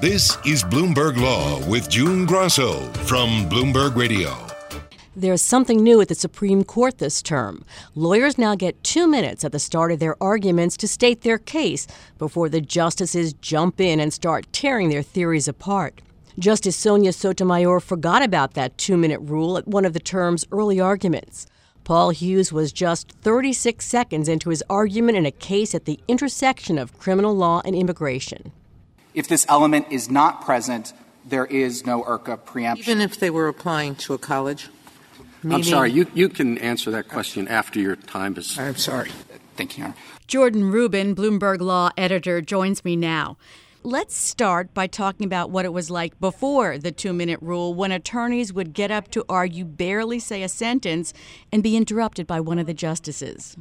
This is Bloomberg Law with June Grosso from Bloomberg Radio. There's something new at the Supreme Court this term. Lawyers now get two minutes at the start of their arguments to state their case before the justices jump in and start tearing their theories apart. Justice Sonia Sotomayor forgot about that two minute rule at one of the term's early arguments. Paul Hughes was just 36 seconds into his argument in a case at the intersection of criminal law and immigration. If this element is not present, there is no IRCA preemption. Even if they were applying to a college? I'm sorry, you, you can answer that question after your time is. I'm sorry. Thank you, Your Honor. Jordan Rubin, Bloomberg Law editor, joins me now. Let's start by talking about what it was like before the two minute rule when attorneys would get up to argue, barely say a sentence, and be interrupted by one of the justices.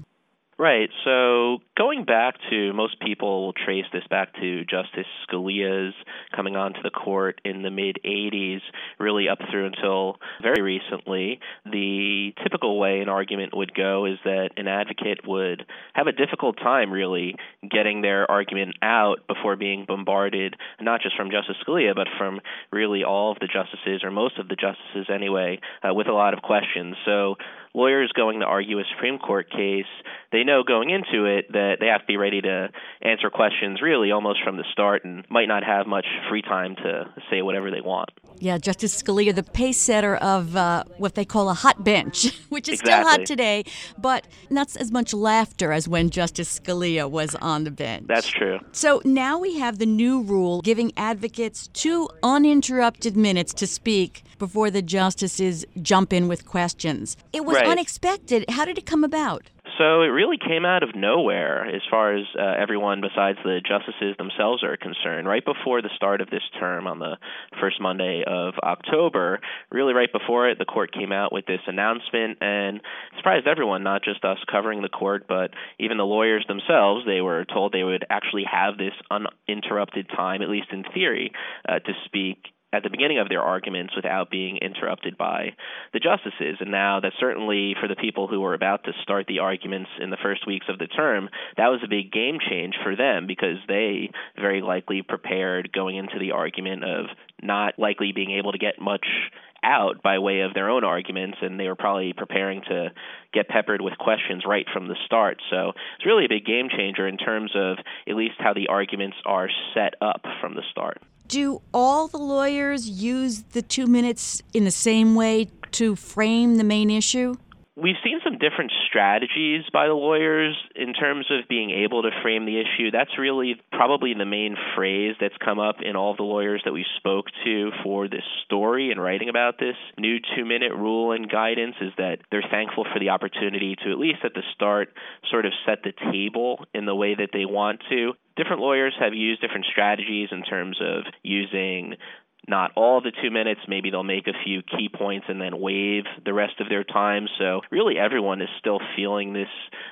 Right. So going back to most people will trace this back to Justice Scalia's coming onto the court in the mid 80s, really up through until very recently. The typical way an argument would go is that an advocate would have a difficult time really getting their argument out before being bombarded, not just from Justice Scalia, but from really all of the justices or most of the justices anyway, uh, with a lot of questions. So lawyers going to argue a Supreme Court case, they know going into it that they have to be ready to answer questions really almost from the start and might not have much free time to say whatever they want. Yeah, Justice Scalia, the pace setter of uh, what they call a hot bench, which is exactly. still hot today, but not as much laughter as when Justice Scalia was on the bench. That's true. So now we have the new rule giving advocates two uninterrupted minutes to speak before the justices jump in with questions. It was Right. unexpected. How did it come about? So it really came out of nowhere as far as uh, everyone besides the justices themselves are concerned. Right before the start of this term on the first Monday of October, really right before it, the court came out with this announcement and surprised everyone, not just us covering the court, but even the lawyers themselves. They were told they would actually have this uninterrupted time, at least in theory, uh, to speak at the beginning of their arguments without being interrupted by the justices. And now that certainly for the people who were about to start the arguments in the first weeks of the term, that was a big game change for them because they very likely prepared going into the argument of not likely being able to get much out by way of their own arguments, and they were probably preparing to get peppered with questions right from the start. So it's really a big game changer in terms of at least how the arguments are set up from the start. Do all the lawyers use the two minutes in the same way to frame the main issue? We've seen some different strategies by the lawyers in terms of being able to frame the issue. That's really probably the main phrase that's come up in all the lawyers that we spoke to for this story and writing about this new two minute rule and guidance is that they're thankful for the opportunity to, at least at the start, sort of set the table in the way that they want to. Different lawyers have used different strategies in terms of using not all the two minutes. Maybe they'll make a few key points and then waive the rest of their time. So, really, everyone is still feeling this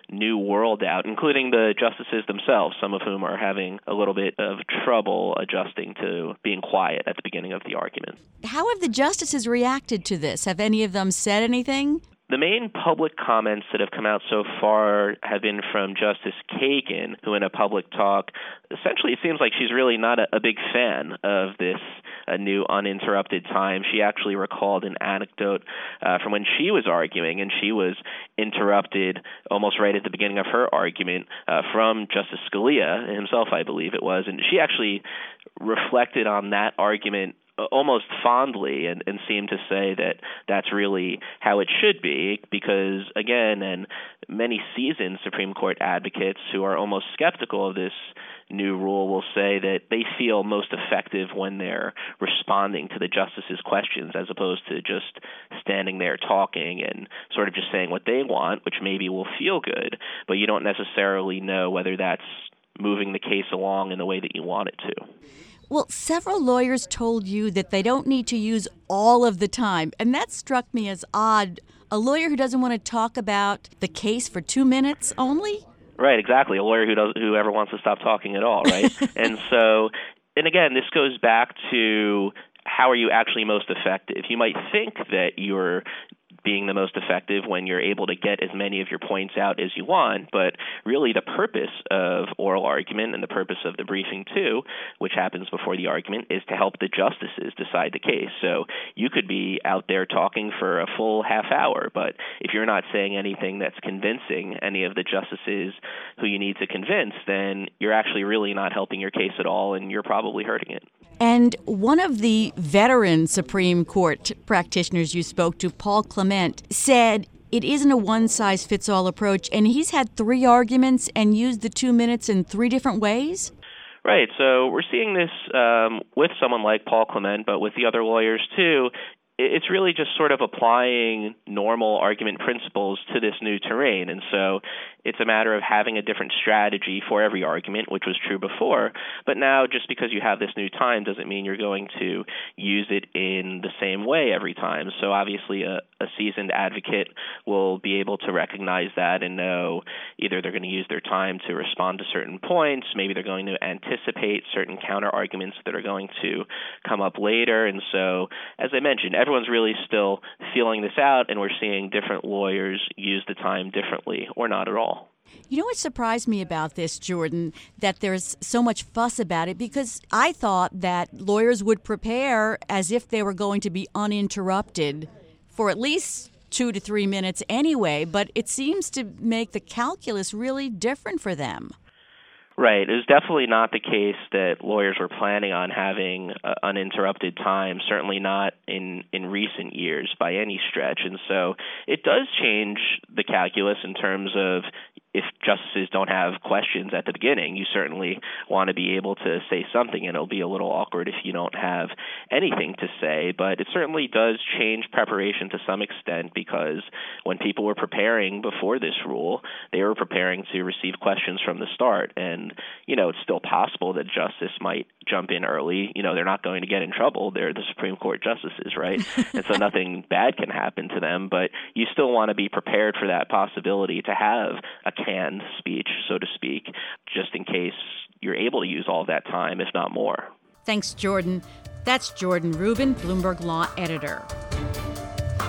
new world out, including the justices themselves, some of whom are having a little bit of trouble adjusting to being quiet at the beginning of the argument. How have the justices reacted to this? Have any of them said anything? The main public comments that have come out so far have been from Justice Kagan, who, in a public talk, essentially it seems like she's really not a, a big fan of this uh, new uninterrupted time. She actually recalled an anecdote uh, from when she was arguing, and she was interrupted almost right at the beginning of her argument uh, from Justice Scalia himself, I believe it was, and she actually reflected on that argument almost fondly and, and seem to say that that's really how it should be because again and many seasoned Supreme Court advocates who are almost skeptical of this new rule will say that they feel most effective when they're responding to the justices' questions as opposed to just standing there talking and sort of just saying what they want, which maybe will feel good, but you don't necessarily know whether that's moving the case along in the way that you want it to. Well, several lawyers told you that they don't need to use all of the time, and that struck me as odd. A lawyer who doesn't want to talk about the case for two minutes only? Right, exactly. A lawyer who does who ever wants to stop talking at all, right? and so, and again, this goes back to how are you actually most effective? You might think that you're being the most effective when you're able to get as many of your points out as you want. But really, the purpose of oral argument and the purpose of the briefing, too, which happens before the argument, is to help the justices decide the case. So you could be out there talking for a full half hour, but if you're not saying anything that's convincing any of the justices who you need to convince, then you're actually really not helping your case at all, and you're probably hurting it. And one of the veteran Supreme Court practitioners you spoke to, Paul Clement, said it isn't a one size fits all approach, and he's had three arguments and used the two minutes in three different ways? Right. So we're seeing this um, with someone like Paul Clement, but with the other lawyers too it's really just sort of applying normal argument principles to this new terrain. And so it's a matter of having a different strategy for every argument, which was true before. But now, just because you have this new time doesn't mean you're going to use it in the same way every time. So obviously, a, a seasoned advocate will be able to recognize that and know either they're going to use their time to respond to certain points, maybe they're going to anticipate certain counter arguments that are going to come up later. And so, as I mentioned, everyone's really still feeling this out, and we're seeing different lawyers use the time differently or not at all. You know what surprised me about this, Jordan, that there's so much fuss about it because I thought that lawyers would prepare as if they were going to be uninterrupted for at least two to three minutes anyway, but it seems to make the calculus really different for them. Right. It was definitely not the case that lawyers were planning on having uh, uninterrupted time, certainly not in, in recent years by any stretch. And so it does change the calculus in terms of if justices don't have questions at the beginning, you certainly want to be able to say something, and it'll be a little awkward if you don't have anything to say. But it certainly does change preparation to some extent because when people were preparing before this rule, they were preparing to receive questions from the start. And, you know, it's still possible that justice might jump in early. You know, they're not going to get in trouble. They're the Supreme Court justices, right? and so nothing bad can happen to them. But you still want to be prepared for that possibility to have a canned speech, so to speak, just in case you're able to use all that time, if not more. Thanks, Jordan. That's Jordan Rubin, Bloomberg Law editor.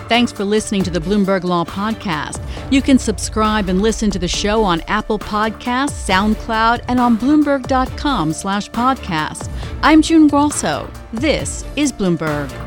Thanks for listening to the Bloomberg Law Podcast. You can subscribe and listen to the show on Apple Podcasts, SoundCloud, and on Bloomberg.com slash podcast. I'm June Grosso. This is Bloomberg.